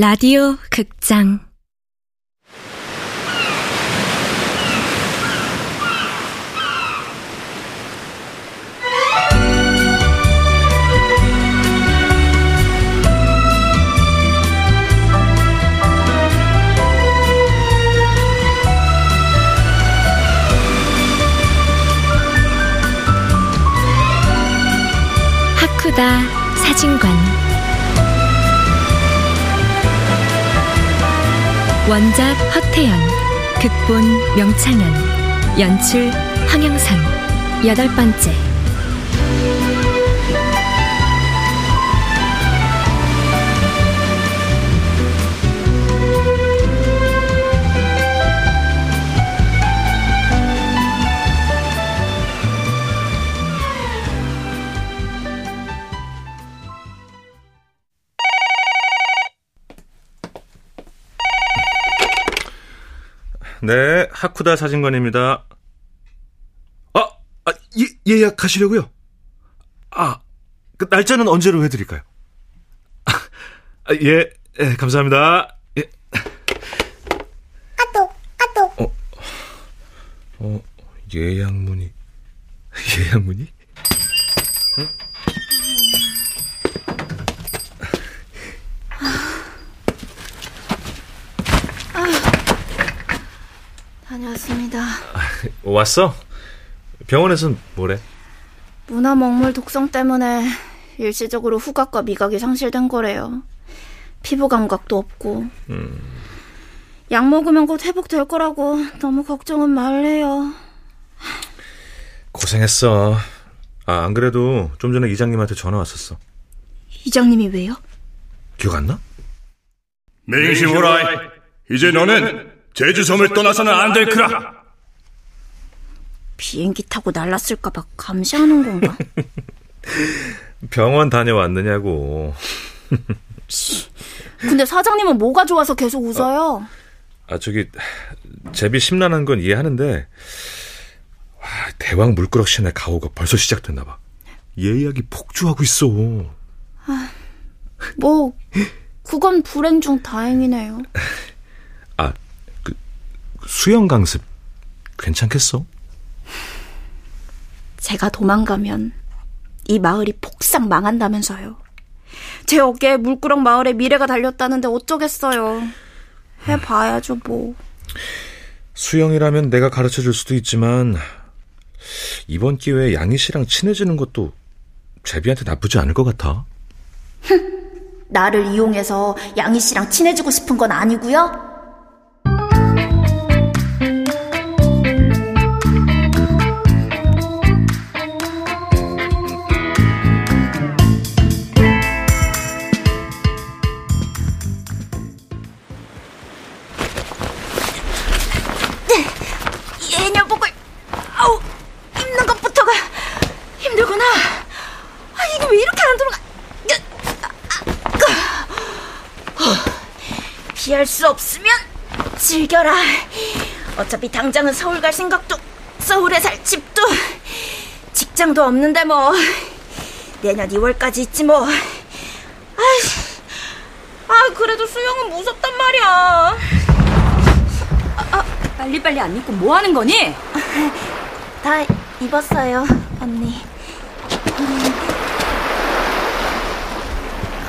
라디오 극장. 하쿠다 사진관 원작 허태연 극본 명창현 연출 황영선. 여덟 번째 네, 하쿠다 사진관입니다. 아, 아 예, 예약하시려고요? 아, 그 날짜는 언제로 해드릴까요? 아, 예, 예, 감사합니다. 예. 아또, 아또. 어, 어, 예약 문의. 예약 문의? 응? 다녀왔습니다. 왔어? 병원에선 뭐래? 문화 먹물 독성 때문에 일시적으로 후각과 미각이 상실된 거래요. 피부 감각도 없고. 약 먹으면 곧 회복될 거라고 너무 걱정은 말래요. 고생했어. 아, 안 그래도 좀 전에 이장님한테 전화 왔었어. 이장님이 왜요? 기억 안 나? 맹시무라이, 이제 너는 제주섬을 떠나서는 안 될 크라. 비행기 타고 날랐을까봐 감시하는 건가? 병원 다녀왔느냐고. 근데 사장님은 뭐가 좋아서 계속 웃어요? 아, 저기, 제비 심란한 건 이해하는데, 와, 대왕 물끄럭 신의 가오가 벌써 시작됐나 봐. 예약이 폭주하고 있어. 뭐, 그건 불행 중 다행이네요. 수영 강습, 괜찮겠어? 제가 도망가면 이 마을이 폭삭 망한다면서요. 제 어깨에 물구렁 마을의 미래가 달렸다는데 어쩌겠어요. 해봐야죠, 뭐. 수영이라면 내가 가르쳐 줄 수도 있지만, 이번 기회에 양희 씨랑 친해지는 것도 제비한테 나쁘지 않을 것 같아. 나를 이용해서 양희 씨랑 친해지고 싶은 건 아니고요. 즐겨라. 어차피 당장은 서울 갈 생각도, 서울에 살 집도, 직장도 없는데 뭐. 내년 2월까지 있지 뭐. 아이, 아 그래도 수영은 무섭단 말이야. 빨리빨리 안 입고 뭐 하는 거니? 다 입었어요, 언니.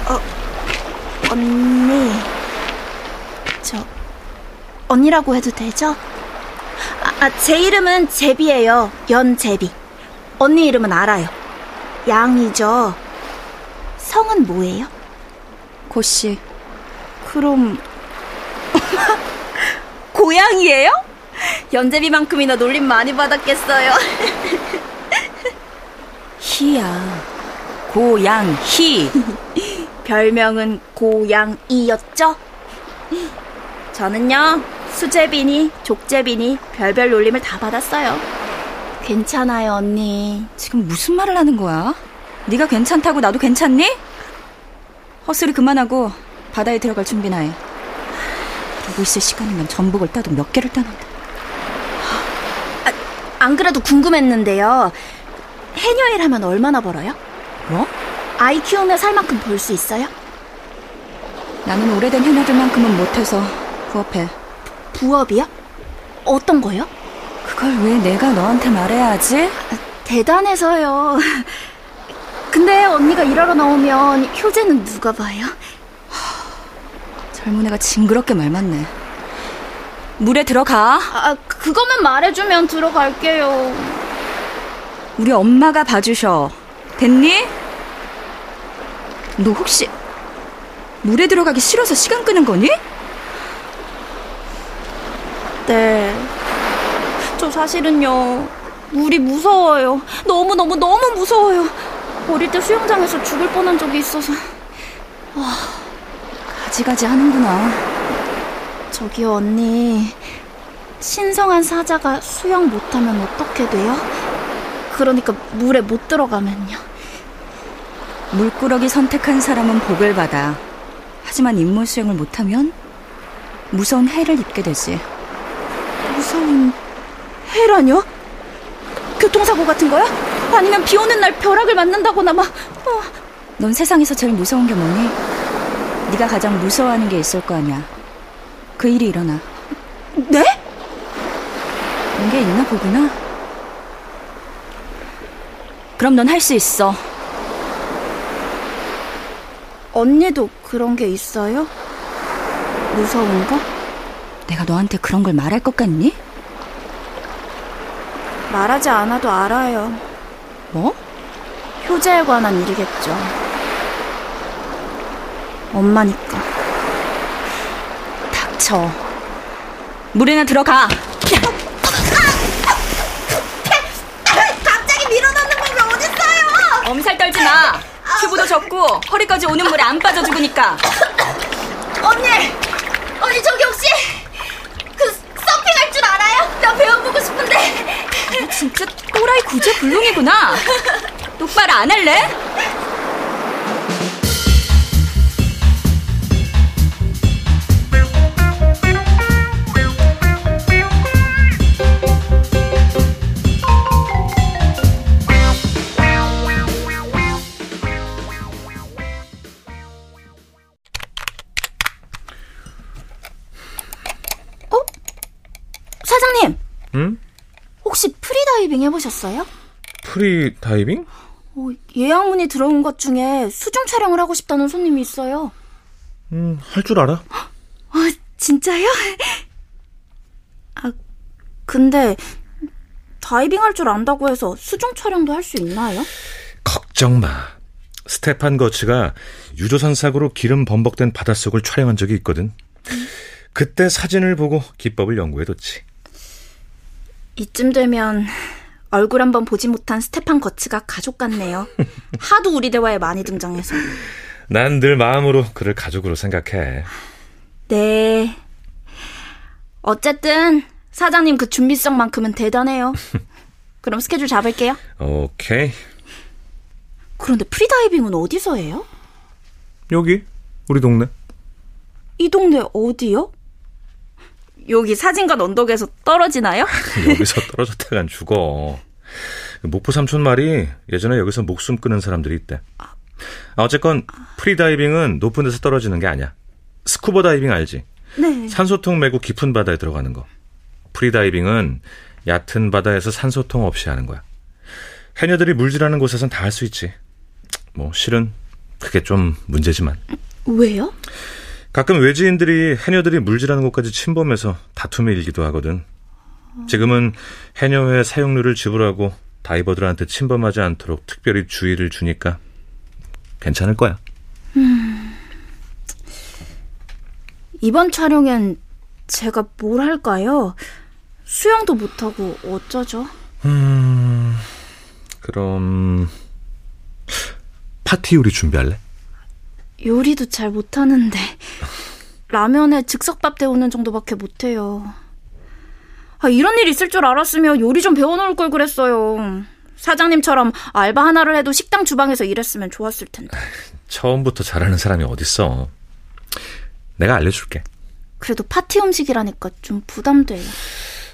어, 언니. 저, 언니라고 해도 되죠? 아, 아, 제 이름은 제비예요. 연제비. 언니 이름은 알아요. 양이죠. 성은 뭐예요? 고씨. 그럼 고양이에요? 연재비만큼이나 놀림 많이 받았겠어요. 희야. 고양희. 별명은 고양이였죠? 저는요 수제비니 족제비니 별별 놀림을 다 받았어요. 괜찮아요 언니. 지금 무슨 말을 하는 거야? 네가 괜찮다고 나도 괜찮니? 헛소리 그만하고 바다에 들어갈 준비나 해. 보고 있을 시간이면 전복을 따도 몇 개를 따는데. 안 그래도 궁금했는데요. 해녀일 하면 얼마나 벌어요? 뭐? 아이 키우며 살 만큼 벌 수 있어요? 나는 오래된 해녀들만큼은 못해서 부업해. 부업이요? 어떤 거요? 그걸 왜 내가 너한테 말해야 하지? 대단해서요. 근데 언니가 일하러 나오면 효재는 누가 봐요? 젊은 애가 징그럽게 말 많네. 물에 들어가. 아, 그거만 말해주면 들어갈게요. 우리 엄마가 봐주셔. 됐니? 너 혹시 물에 들어가기 싫어서 시간 끄는 거니? 네. 저 사실은요, 물이 무서워요. 너무너무 너무 무서워요. 어릴 때 수영장에서 죽을 뻔한 적이 있어서. 가지가지 하는구나. 저기요, 언니. 신성한 사자가 수영 못하면 어떻게 돼요? 그러니까 물에 못 들어가면요. 물꾸러기 선택한 사람은 복을 받아. 하지만 인물 수영을 못하면 무서운 해를 입게 되지. 무서운 해라뇨? 교통사고 같은 거야? 아니면 비 오는 날 벼락을 맞는다거나 막. 어. 넌 세상에서 제일 무서운 게 뭐니? 네가 가장 무서워하는 게 있을 거 아니야. 그 일이 일어나. 네? 그런 게 있나 보구나. 그럼 넌 할 수 있어. 언니도 그런 게 있어요? 무서운 거? 내가 너한테 그런 걸 말할 것 같니? 말하지 않아도 알아요. 뭐? 효자에 관한 일이겠죠. 엄마니까. 닥쳐. 물에나 들어가. 갑자기 밀어넣는 법이 어딨어요! 엄살 떨지 마. 튜브도 적고 허리까지 오는 물에 안 빠져 죽으니까. 언니 저기 혹시 그 서핑할 줄 알아요? 나 배워 보고 싶은데. 진짜 또라이 구제 불능이구나. 똑바로 안 할래? 다이빙 해보셨어요? 프리 다이빙? 어, 예약 문의 들어온 것 중에 수중 촬영을 하고 싶다는 손님이 있어요. 음, 할 줄 알아. 어, 진짜요? 아, 근데 다이빙 할 줄 안다고 해서 수중 촬영도 할 수 있나요? 걱정 마. 스테판 거츠가 유조선 사고로 기름 범벅된 바닷속을 촬영한 적이 있거든. 그때 사진을 보고 기법을 연구해뒀지. 이쯤 되면 얼굴 한번 보지 못한 스테판 거츠가 가족 같네요. 하도 우리 대화에 많이 등장해서. 난 늘 마음으로 그를 가족으로 생각해. 네. 어쨌든 사장님 그 준비성만큼은 대단해요. 그럼 스케줄 잡을게요. 오케이. 그런데 프리다이빙은 어디서 해요? 여기 우리 동네. 이 동네 어디요? 여기 사진관 언덕에서 떨어지나요? 여기서 떨어졌다간 죽어. 목포 삼촌 말이 예전에 여기서 목숨 끊은 사람들이 있대. 아, 어쨌건 프리다이빙은 높은 데서 떨어지는 게 아니야. 스쿠버 다이빙 알지? 네. 산소통 메고 깊은 바다에 들어가는 거. 프리다이빙은 얕은 바다에서 산소통 없이 하는 거야. 해녀들이 물질하는 곳에선 다 할 수 있지. 뭐 실은 그게 좀 문제지만. 왜요? 가끔 외지인들이 해녀들이 물질하는 곳까지 침범해서 다툼이 일기도 하거든. 지금은 해녀회 사용료를 지불하고 다이버들한테 침범하지 않도록 특별히 주의를 주니까 괜찮을 거야. 이번 촬영엔 제가 뭘 할까요? 수영도 못하고 어쩌죠? 음, 그럼 파티 요리 준비할래? 요리도 잘 못하는데 라면에 즉석밥 데우는 정도밖에 못해요. 아, 이런 일 있을 줄 알았으면 요리 좀 배워놓을 걸 그랬어요. 사장님처럼 알바 하나를 해도 식당 주방에서 일했으면 좋았을 텐데. 처음부터 잘하는 사람이 어딨어. 내가 알려줄게. 그래도 파티 음식이라니까 좀 부담돼요.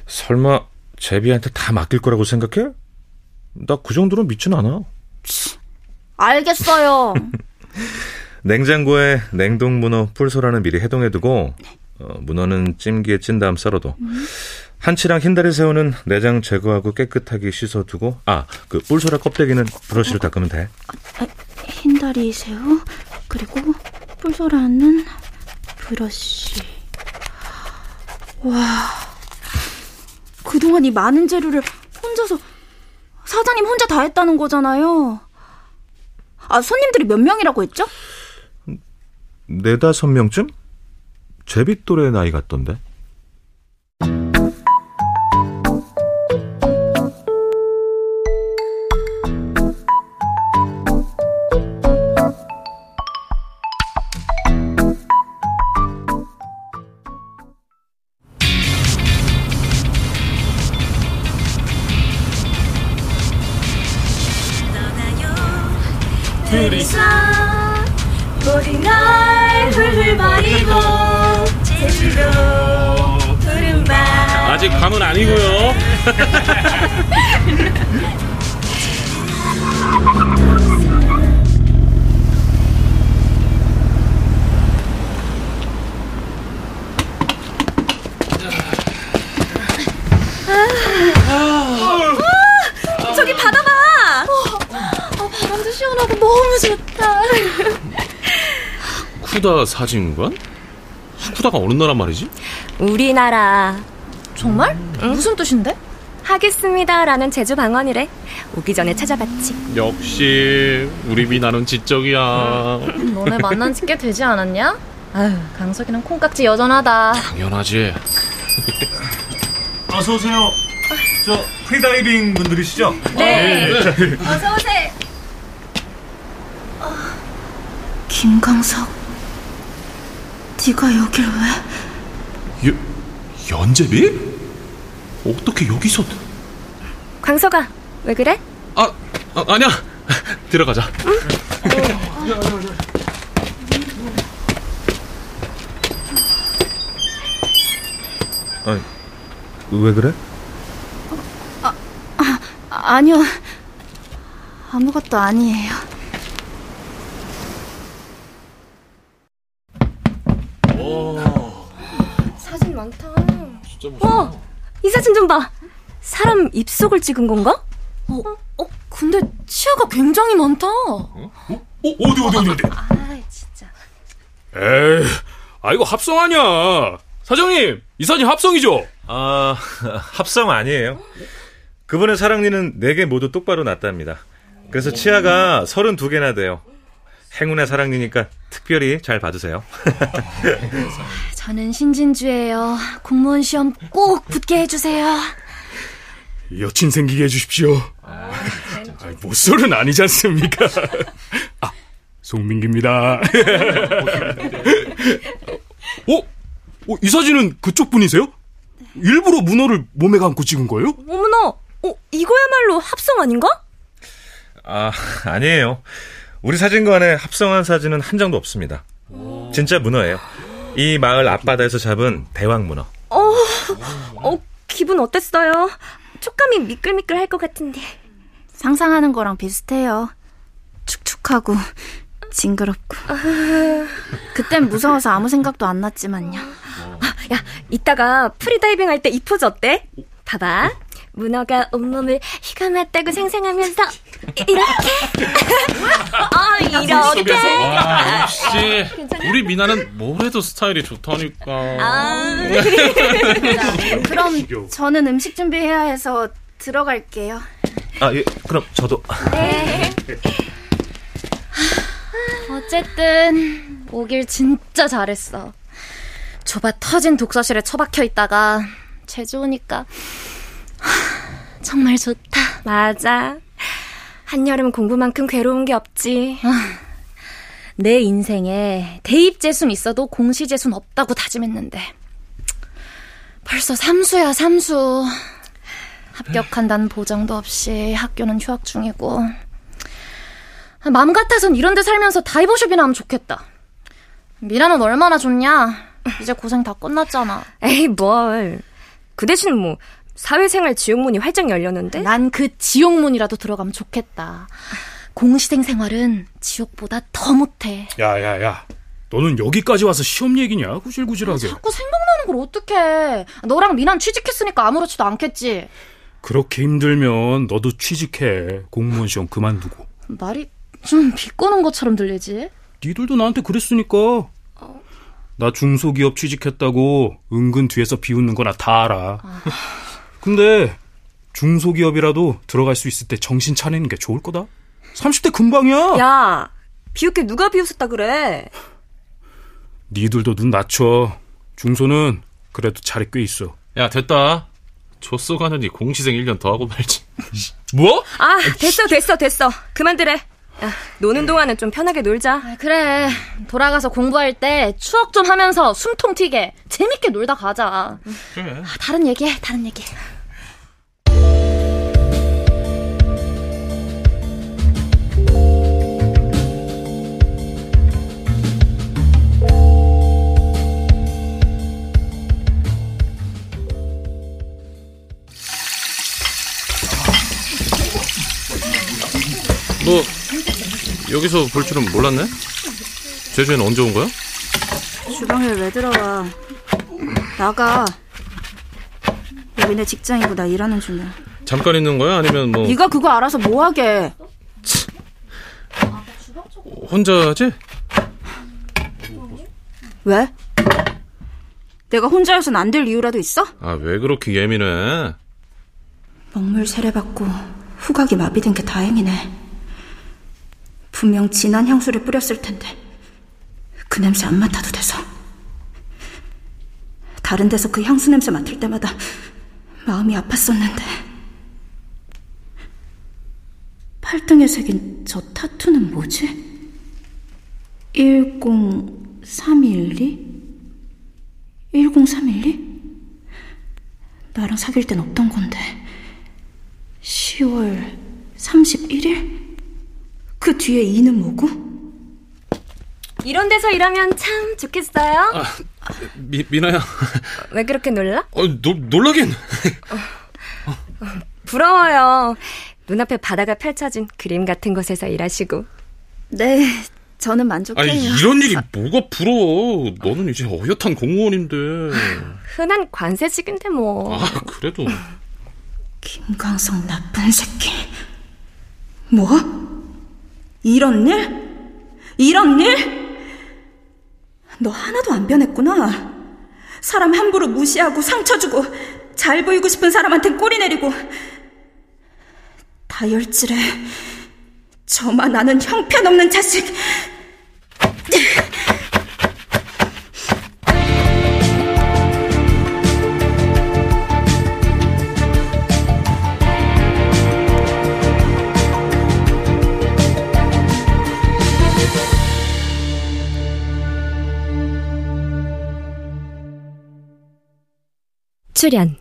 설마 제비한테 다 맡길 거라고 생각해? 나 그 정도로 믿진 않아. 알겠어요. 냉장고에 냉동 문어 뿔소라는 미리 해동해두고 어, 문어는 찜기에 찐 다음 썰어도 한치랑 흰다리 새우는 내장 제거하고 깨끗하게 씻어두고 아 그 뿔소라 껍데기는 브러쉬로 닦으면 돼. 흰다리 새우 그리고 뿔소라는 브러쉬. 와, 그동안 이 많은 재료를 혼자서 사장님 혼자 다 했다는 거잖아요. 아, 손님들이 몇 명이라고 했죠? 네다섯 명쯤? 제비 또래 나이 같던데. 아직 밤은 아니고요. 저기 바다 봐. 바람도 시원하고 너무 좋다. 쿠다 사진관? 하쿠다가 어느 나라 말이지? 우리나라 정말? 무슨 뜻인데? 하겠습니다라는 제주 방언이래. 오기 전에 찾아봤지. 역시 우리 미나는 지적이야. 너네 만난 지 꽤 되지 않았냐? 아유, 강석이는 콩깍지 여전하다. 당연하지. 어서 오세요. 저 프리다이빙 분들이시죠? 네. 어서 오세요. 김강석, 네가 여길 왜? 여, 연재비? 어떻게 여기서? 광석아, 왜 그래? 아, 아 아니야. 들어가자. 아니, 왜 그래? 아, 아니요. 아무것도 아니에요. 사진 많다. 와, 이 사진 좀 봐. 사람 입속을 찍은 건가? 어, 어, 근데 치아가 굉장히 많다. 어, 어 디 어디 어디 어디? 아, 진짜. 에이, 아 이거 합성 아니야. 사장님, 이 사진 합성이죠? 아, 합성 아니에요. 그분의 사랑니는 4개 모두 똑바로 났답니다. 그래서 치아가 32개나 돼요. 행운의 사랑니니까 특별히 잘 받으세요. 저는 신진주예요. 공무원 시험 꼭 붙게 해주세요. 여친 생기게 해주십시오. 아, 모쏠은 아니지 않습니까? 아, 송민기입니다. 어? 어? 이 사진은 그쪽 분이세요? 일부러 문어를 몸에 감고 찍은 거예요? 어머나, 어, 이거야말로 합성 아닌가? 아, 아니에요. 우리 사진관에 합성한 사진은 한 장도 없습니다. 진짜 문어예요. 이 마을 앞바다에서 잡은 대왕 문어. 어, 어, 기분 어땠어요? 촉감이 미끌미끌 할 것 같은데. 상상하는 거랑 비슷해요. 축축하고 징그럽고. 그땐 무서워서 아무 생각도 안 났지만요. 야, 이따가 프리다이빙 할 때 이 포즈 어때? 봐봐. 문어가 온몸을 휘감았다고 상상하면서 이렇게 아 이렇게 와, 역시 우리 미나는 뭘 해도 스타일이 좋다니까. 아, 그럼 저는 음식 준비해야 해서 들어갈게요. 아, 예, 그럼 저도. 어쨌든 오길 진짜 잘했어. 좁아 터진 독서실에 처박혀 있다가 제주 오니까 하, 정말 좋다. 맞아. 한여름 공부만큼 괴로운 게 없지. 내 인생에 대입 재수는 있어도 공시 재수는 없다고 다짐했는데 벌써 삼수야 삼수. 합격한다는 보장도 없이 학교는 휴학 중이고 맘 같아선 이런 데 살면서 다이버숍이나 하면 좋겠다. 미라는 얼마나 좋냐? 이제 고생 다 끝났잖아. 에이 뭘. 그 대신 뭐 사회생활 지옥문이 활짝 열렸는데? 난 그 지옥문이라도 들어가면 좋겠다. 공시생 생활은 지옥보다 더 못해. 야 야 야, 너는 여기까지 와서 시험 얘기냐? 구질구질하게. 자꾸 생각나는 걸 어떡해. 너랑 미난 취직했으니까 아무렇지도 않겠지. 그렇게 힘들면 너도 취직해. 공무원 시험 그만두고. 말이 좀 비꼬는 것처럼 들리지? 니들도 나한테 그랬으니까. 나 중소기업 취직했다고 은근 뒤에서 비웃는 거나 다 알아. 근데 중소기업이라도 들어갈 수 있을 때 정신 차리는 게 좋을 거다. 30대 금방이야. 야, 비웃게 누가 비웃었다 그래? 니들도 눈 낮춰. 중소는 그래도 자리 꽤 있어. 야, 됐다. 줬어 가느니 공시생 1년 더 하고 말지. 뭐? 아, 됐어, 됐어, 됐어. 그만들래. 야, 노는 동안은 좀 편하게 놀자. 아, 그래. 돌아가서 공부할 때 추억 좀 하면서 숨통 튀게 재밌게 놀다 가자. 그래. 아, 다른 얘기해, 다른 얘기. 너 여기서 볼 줄은 몰랐네? 제주에는 언제 온 거야? 주방에 왜 들어와? 나가. 여기 내 직장이고 나 일하는 중이야. 잠깐 있는 거야? 아니면 뭐 네가 그거 알아서 뭐 하게? 혼자지? 왜? 내가 혼자여선 안 될 이유라도 있어? 아, 왜 그렇게 예민해? 먹물 세례받고 후각이 마비된 게 다행이네. 분명 진한 향수를 뿌렸을 텐데 그 냄새 안 맡아도 돼서. 다른 데서 그 향수 냄새 맡을 때마다 마음이 아팠었는데. 팔등에 새긴 저 타투는 뭐지? 10312? 10312? 나랑 사귈 땐 없던 건데. 10월 31일? 그 뒤에 2는 뭐고? 이런 데서 일하면 참 좋겠어요. 미, 미나야. 왜 그렇게 놀라? 어, 노, 놀라긴. 부러워요. 눈앞에 바다가 펼쳐진 그림 같은 곳에서 일하시고. 네, 저는 만족해요. 아니, 이런 일이 뭐가 부러워. 너는 이제 어엿한 공무원인데. 흔한 관세직인데 뭐. 아, 그래도. 김광석 나쁜 새끼. 뭐? 이런 일? 이런 일? 너 하나도 안 변했구나. 사람 함부로 무시하고 상처 주고 잘 보이고 싶은 사람한텐 꼬리 내리고 다혈질에 저만 아는 형편없는 자식. 출연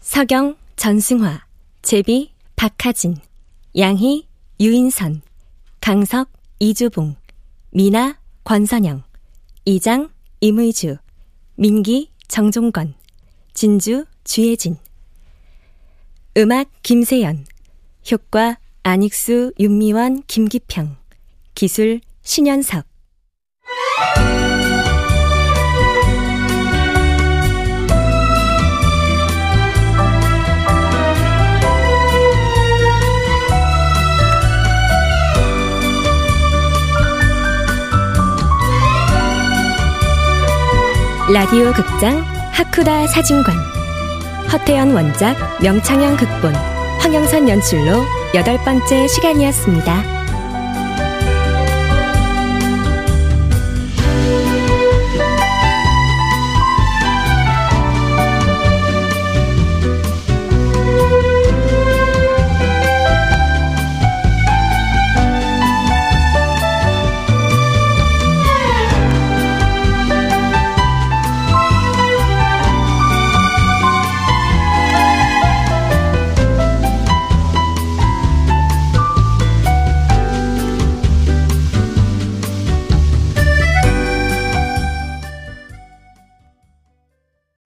서경 전승화 제비 박하진 양희 유인선 강석 이주봉 미나 권선영 이장 임의주 민기 정종건 진주 주혜진. 음악 김세연 효과 안익수 윤미원 김기평 기술 신현석 라디오 극장 하쿠다 사진관 허태연 원작 명창현 극본 황영선 연출로 여덟 번째 시간이었습니다.